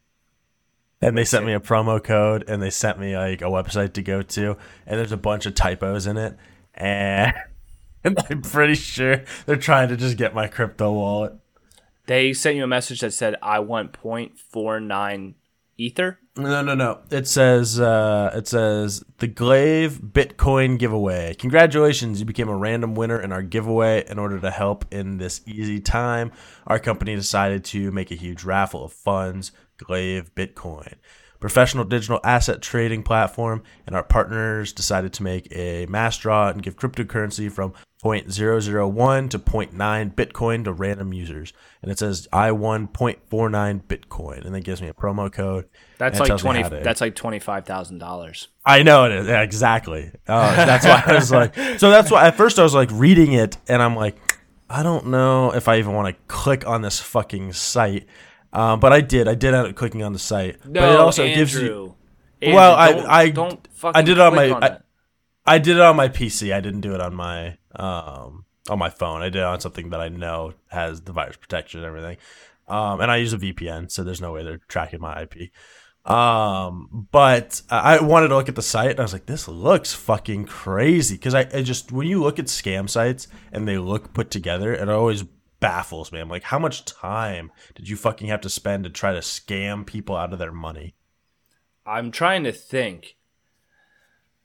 and they sent me a promo code, and they sent me like a website to go to, and there's a bunch of typos in it, and, *laughs* and I'm pretty sure they're trying to just get my crypto wallet. They sent you a message that said, "I want 0.49 ether." No, no, no. It says uh, it says the Glaive Bitcoin giveaway. Congratulations, you became a random winner in our giveaway. In order to help in this easy time, our company decided to make a huge raffle of funds, Glaive Bitcoin. Professional digital asset trading platform, and our partners decided to make a mass draw and give cryptocurrency from 0.001 to 0.9 Bitcoin to random users. And it says I won 0.49 Bitcoin, and it gives me a promo code. That's like twenty. to- That's like twenty five thousand dollars. I know it is yeah, exactly. Uh, that's why I was like, so that's why at first I was like reading it, and I'm like, I don't know if I even want to click on this fucking site. Um, but I did. I did end up clicking on the site. No, but it also Andrew. gives you. Andrew, Well, I- don't, I- don't fucking I did it on my- on I-. I did it on my PC. I didn't do it on my um on my phone. I did it on something that I know has the virus protection and everything. Um, and I use a VPN, so there's no way they're tracking my IP. Um, but I I wanted to look at the site and I was like, this looks fucking crazy. Cause I, I just, when you look at scam sites and they look put together, it always baffles me. I'm like, how much time did you fucking have to spend to try to scam people out of their money? I'm trying to think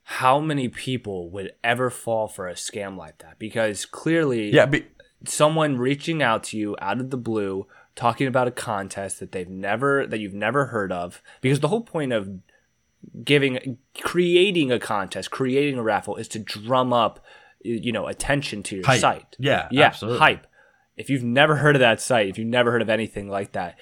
how many people would ever fall for a scam like that because clearly Yeah. Be, someone reaching out to you out of the blue talking about a contest that they've never that you've never heard of because the whole point of giving creating a contest creating a raffle is to drum up you know attention to your Hype. site Yeah, yeah absolutely. hype if you've never heard of that site if you've never heard of anything like that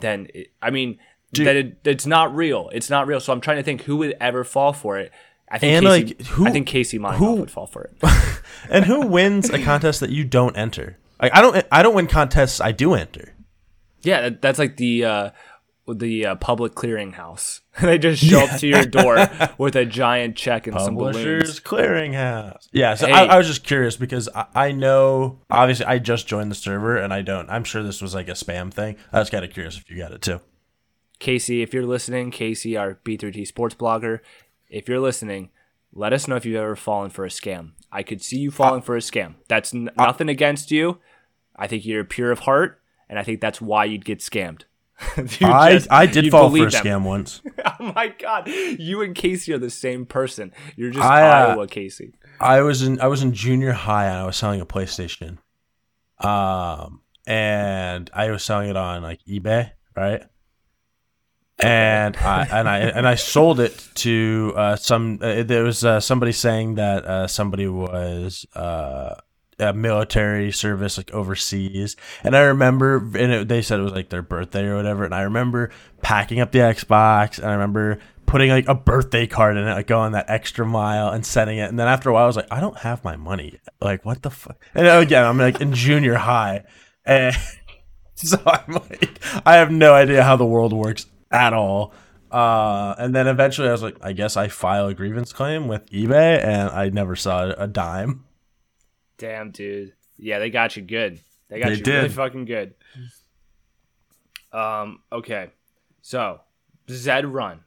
then it, i mean Dude. that it, it's not real it's not real so i'm trying to think who would ever fall for it i think And, casey, like, who- i think casey who- would fall for it *laughs* and who wins a contest that you don't enter? Like, I don't, I don't win contests I do enter. Yeah, that's like the uh, the uh, public clearinghouse. *laughs* they just show up to your door *laughs* with a giant check and some balloons. Publishers Clearinghouse. Yeah, so Hey. I, I was just curious because I, I know obviously I just joined the server and I don't. I'm sure this was like a spam thing. I was kind of curious if you got it too. Casey, if you're listening, Casey, our B3T sports blogger, if you're listening, let us know if you've ever fallen for a scam. I could see you falling for a scam. That's n- nothing against you. I think you're pure of heart, and I think that's why you'd get scammed. *laughs* I just- I did fall for a them. scam once. *laughs* oh my god, you and Casey are the same person. You're just I, uh, Iowa Casey. I was in I was in junior high and I was selling a PlayStation. Um and I was selling it on like eBay, right? And I and I and I *laughs* sold it to uh, some. Uh, there was uh, somebody saying that uh, somebody was uh, military service like overseas, and I remember, and it, they said it was like their birthday or whatever, and I remember packing up the Xbox, and I remember putting like a birthday card in it, like going that extra mile and sending it, and then after a while, I was like, I don't have my money, like what the fuck? And again, I'm like in junior high, and *laughs* so I'm like, I have no idea how the world works at all. Uh, and then eventually I was like, I guess I file a grievance claim with eBay, and I never saw a dime. Damn, dude. Yeah, they got you good. They got They you really fucking good. Um, okay. So, Zed Run.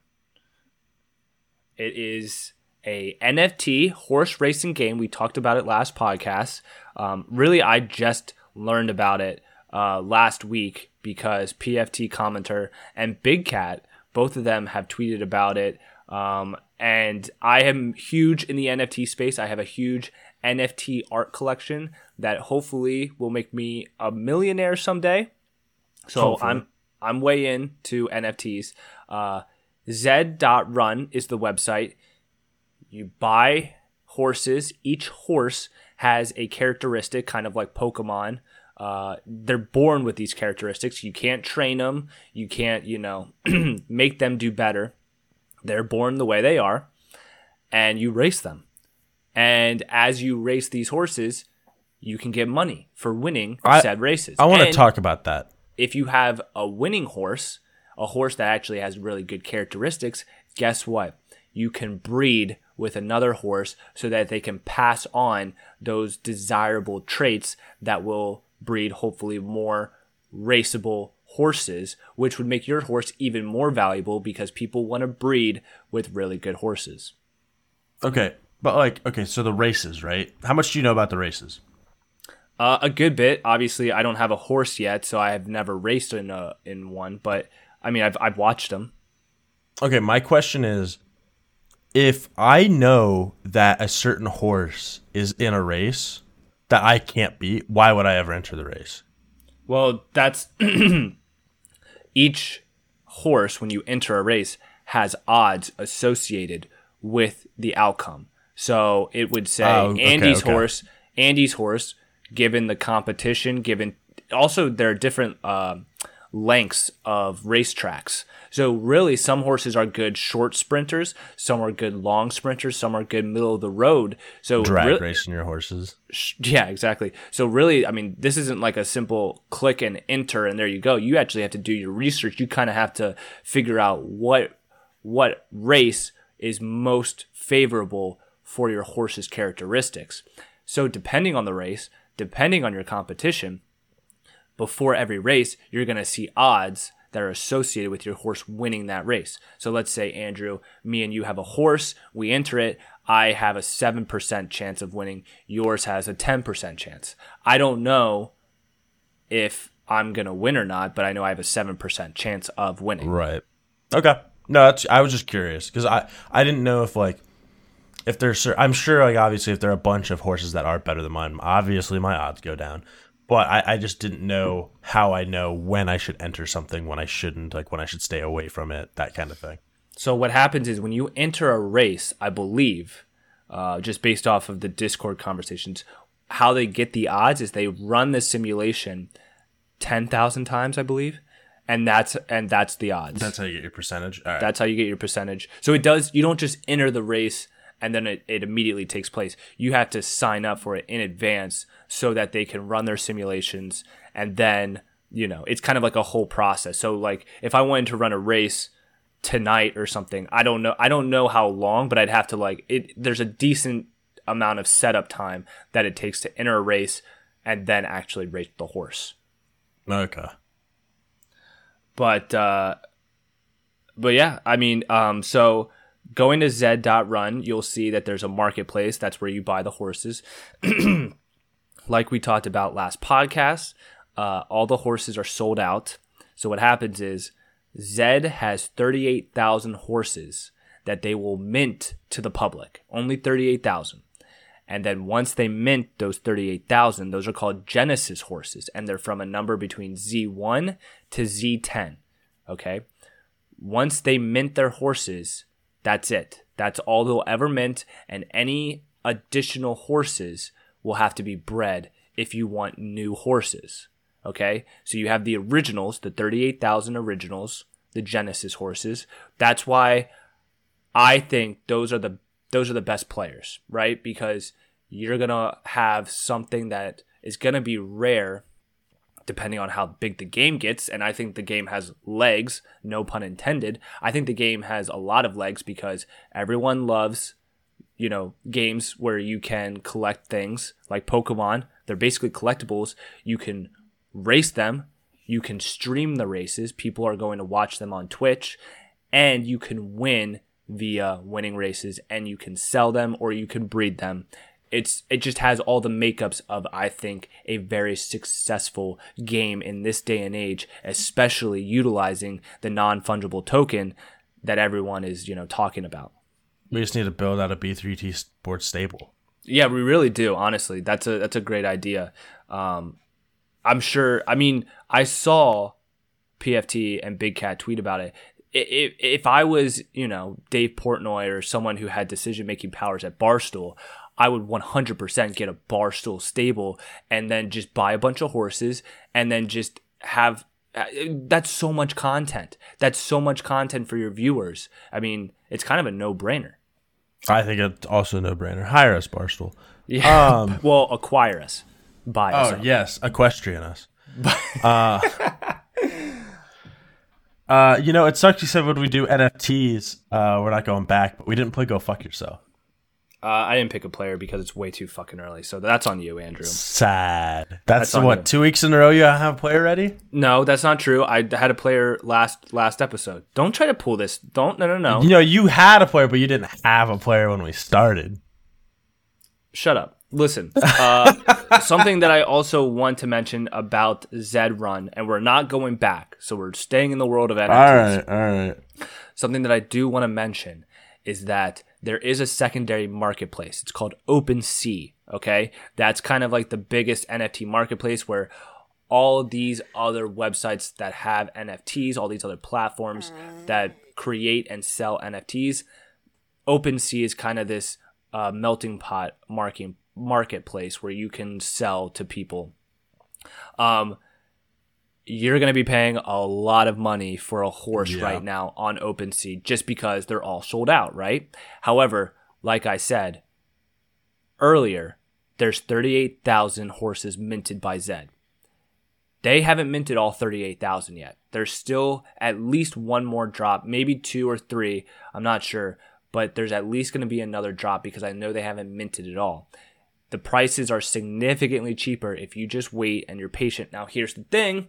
It is a NFT horse racing game. We talked about it last podcast. Um, really, I just learned about it uh, last week because PFT commenter and Big Cat, both of them have tweeted about it. Um, and I am huge in the NFT space. I have a huge NFT art collection that hopefully will make me a millionaire someday. So Hopefully. I'm I'm way into NFTs. Uh, Zed.run is the website. You buy horses. Each horse has a characteristic, kind of like Pokemon. Uh, they're born with these characteristics. You can't train them. You can't, you know, *clears throat* make them do better. They're born the way they are, and you race them. And as you race these horses, you can get money for winning I- said races. I want to talk about that. if you have a winning horse, a horse that actually has really good characteristics, guess what? You can breed with another horse so that they can pass on those desirable traits that will breed hopefully more raceable horses, which would make your horse even more valuable because people want to breed with really good horses. Okay, but like, okay, so the races, right? How much do you know about the races? Uh, a good bit. Obviously, I don't have a horse yet, so I have never raced in a in one. But I mean, I've I've watched them. Okay, my question is if I know that a certain horse is in a race that I can't beat, why would I ever enter the race? Well, that's *clears throat* each horse when you enter a race has odds associated with the outcome. So it would say Oh, okay, Andy's okay. horse, Andy's horse, given the competition, given also there are different uh, lengths of racetracks. So really, some horses are good short sprinters, some are good long sprinters, some are good middle of the road. So Drag rea- racing your horses. Yeah, exactly. So really, I mean, this isn't like a simple click and enter and there you go. You actually have to do your research. You kind of have to figure out what what race is most favorable for your horse's characteristics. So depending on the race, depending on your competition, before every race, you're going to see odds that are associated with your horse winning that race. So let's say, Andrew, me and you have a horse, we enter it, I have a 7% chance of winning, yours has a 10% chance. I don't know if I'm going to win or not, but I know I have a 7% chance of winning. Right. Okay. No, I was just curious because I, I didn't know if like if there's I'm sure like obviously if there are a bunch of horses that are better than mine, obviously my odds go down. But I, I just didn't know how I know when I should enter something, when I shouldn't, like when I should stay away from it, that kind of thing. So what happens is when you enter a race, I believe, uh, just based off of the Discord conversations, how they get the odds is they run the simulation ten thousand times, I believe, and that's and that's the odds. That's how you get your percentage. All right. That's how you get your percentage. So it does. You don't just enter the race and then it, it immediately takes place. You have to sign up for it in advance so that they can run their simulations and then you know it's kind of like a whole process. So like if I wanted to run a race tonight or something, I don't know. I don't know how long, but I'd have to like it. There's a decent amount of setup time that it takes to enter a race and then actually race the horse. okay. but uh but yeah i mean um so going to zed.run you'll see that there's a marketplace that's where you buy the horses *clears throat* like we talked about last podcast uh, all the horses are sold out so what happens is zed has 38000 horses that they will mint to the public only 38000 and then once they mint those 38,000, those are called Genesis horses, and they're from a number between Z1 to Z10. Okay. Once they mint their horses, that's it. That's all they'll ever mint, and any additional horses will have to be bred if you want new horses. Okay. So you have the originals, the 38,000 originals, the Genesis horses. That's why I think those are the those are the best players, right? Because you're gonna have something that is gonna be rare depending on how big the game gets. And I think the game has legs, no pun intended. I think the game has a lot of legs because everyone loves, you know, games where you can collect things like Pokemon. They're basically collectibles. You can race them, you can stream the races. People are going to watch them on Twitch, and you can win via winning races and you can sell them or you can breed them. It's it just has all the makeups of I think a very successful game in this day and age, especially utilizing the non-fungible token that everyone is, you know, talking about. We just need to build out a B3T sports stable. Yeah, we really do. Honestly, that's a that's a great idea. Um, I'm sure. I mean, I saw PFT and Big Cat tweet about it. If if I was, you know, Dave Portnoy or someone who had decision making powers at Barstool, I would 100% get a Barstool stable and then just buy a bunch of horses and then just have. uh, That's so much content. That's so much content for your viewers. I mean, it's kind of a no brainer. I think it's also a no brainer. Hire us, Barstool. Yeah. Um, *laughs* well, acquire us. Buy us. Oh yes, equestrian us. *laughs* uh, uh, you know, it sucks. You said when we do NFTs, uh, we're not going back, but we didn't play Go Fuck Yourself. Uh, I didn't pick a player because it's way too fucking early. So that's on you, Andrew. Sad. That's, That's what you. two weeks in a row you have a player ready. No, that's not true. I had a player last last episode. Don't try to pull this. Don't. No, no, no. You know, you had a player, but you didn't have a player when we started. Shut up. Listen, *laughs* uh, something that I also want to mention about Zed Run, and we're not going back, so we're staying in the world of NFTs. All right, all right. Something that I do want to mention is that there is a secondary marketplace. It's called OpenSea. Okay, that's kind of like the biggest NFT marketplace where all these other websites that have NFTs, all these other platforms that create and sell NFTs, OpenSea is kind of this uh, melting pot marking marketplace where you can sell to people. Um, you're going to be paying a lot of money for a horse Yeah. right now on OpenSea just because they're all sold out, right? However, like I said earlier, there's 38,000 horses minted by Zed. They haven't minted all 38,000 yet. There's still at least one more drop, maybe two or three. I'm not sure, but there's at least going to be another drop because I know they haven't minted it all. The prices are significantly cheaper if you just wait and you're patient. Now, here's the thing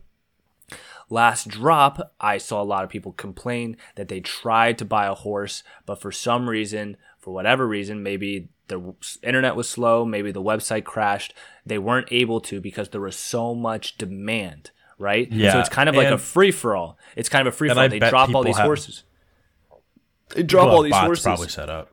last drop, I saw a lot of people complain that they tried to buy a horse, but for some reason, for whatever reason, maybe the internet was slow, maybe the website crashed, they weren't able to because there was so much demand, right? Yeah. So it's kind of like a free for all. It's kind of a free for all. They drop all these have- horses. They drop all these bots horses. probably set up.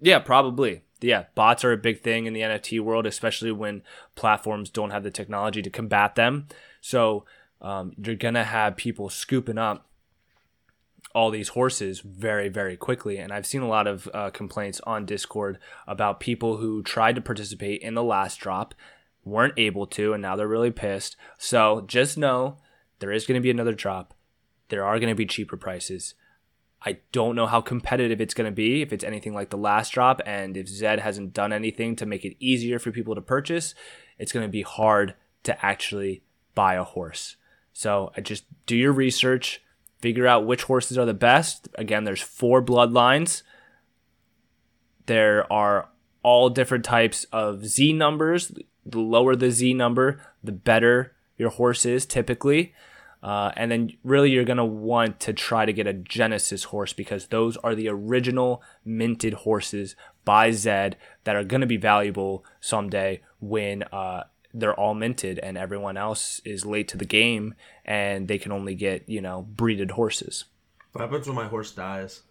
Yeah, probably. Yeah, bots are a big thing in the NFT world, especially when platforms don't have the technology to combat them. So um, you're gonna have people scooping up all these horses very, very quickly. And I've seen a lot of uh, complaints on Discord about people who tried to participate in the last drop, weren't able to, and now they're really pissed. So just know there is going to be another drop. There are going to be cheaper prices. I don't know how competitive it's going to be if it's anything like the last drop, and if Zed hasn't done anything to make it easier for people to purchase, it's going to be hard to actually buy a horse. So I just do your research, figure out which horses are the best. Again, there's four bloodlines. There are all different types of Z numbers. The lower the Z number, the better your horse is typically. Uh, and then really you're going to want to try to get a Genesis horse because those are the original minted horses by Zed that are going to be valuable someday when uh, they're all minted and everyone else is late to the game and they can only get, you know, breeded horses. What happens when my horse dies?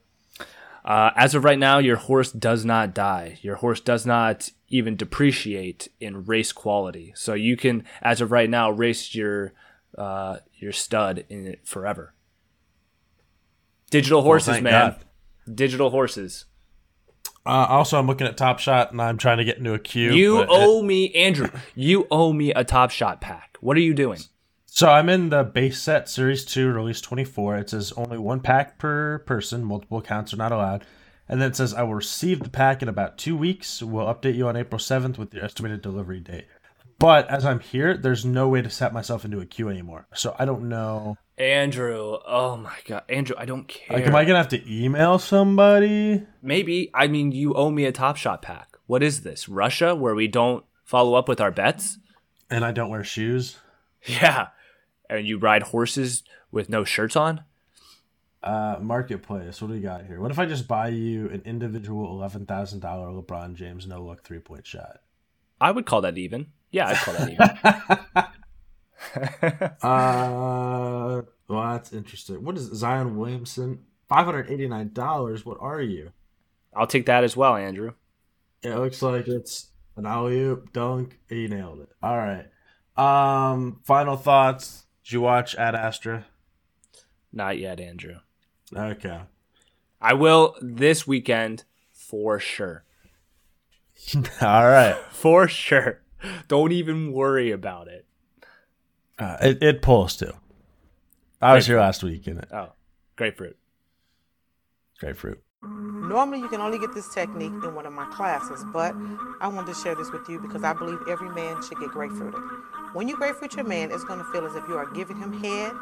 Uh, as of right now, your horse does not die. Your horse does not even depreciate in race quality. So you can, as of right now, race your uh, your stud in it forever. Digital horses, man. God. Digital horses. Uh, also, I'm looking at Top Shot, and I'm trying to get into a queue. You but it- owe me, Andrew. You owe me a Top Shot pack. What are you doing? So I'm in the base set series two, release 24. It says only one pack per person. Multiple accounts are not allowed. And then it says I will receive the pack in about two weeks. We'll update you on April 7th with your estimated delivery date. But as I'm here, there's no way to set myself into a queue anymore. So I don't know. Andrew. Oh my God, Andrew. I don't care. Like, am I gonna have to email somebody? Maybe. I mean, you owe me a Top Shot pack. What is this? Russia, where we don't follow up with our bets? And I don't wear shoes. *laughs* Yeah. And you ride horses with no shirts on? Uh, marketplace. What do we got here? What if I just buy you an individual eleven thousand dollar LeBron James no look three point shot? I would call that even. Yeah, I'd call that even. *laughs* *laughs* Uh, well, that's interesting. What is Zion Williamson? Five hundred eighty nine dollars. What are you? I'll take that as well, Andrew. It looks like it's an alley oop dunk. You nailed it. All right. Um, final thoughts. Did you watch Ad Astra? Not yet, Andrew. Okay. I will this weekend for sure. *laughs* All right. *laughs* For sure. Don't even worry about it. Uh, it, it pulls too. I was here last week in it. Oh, grapefruit. Grapefruit. Normally, you can only get this technique in one of my classes, but I wanted to share this with you because I believe every man should get grapefruited. When you grapefruit your man, it's going to feel as if you are giving him head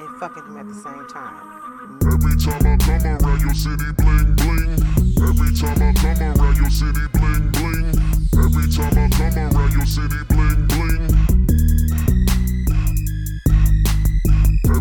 and fucking him at the same time. Every time I come around your city, bling bling. Every time I come around your city, bling bling. Every time I come around your city, bling bling.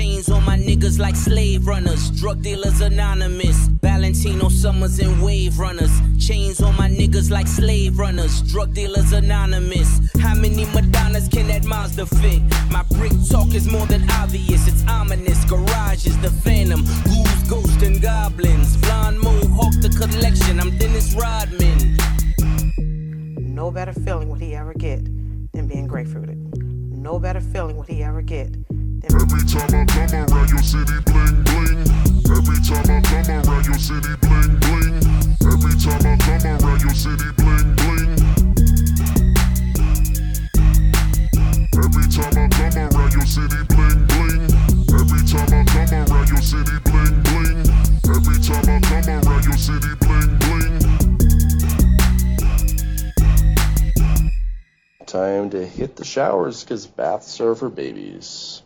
Chains on my niggas like slave runners. Drug dealers anonymous. Valentino summers and wave runners. Chains on my niggas like slave runners. Drug dealers anonymous. How many Madonnas can that Mazda fit? My brick talk is more than obvious. It's ominous. Garage is the phantom. Ghouls, ghosts, and goblins. Blonde mohawk, the collection. I'm Dennis Rodman. No better feeling would he ever get than being grapefruited. No better feeling would he ever get Every time I come around your city, bling bling. Every time I come around your city, bling bling. Every time I come around your city, bling bling. Every time I come around your city, bling bling. Every time I come around your city, bling bling. Every time I come around your city, bling bling. Time to hit the showers because baths are for babies.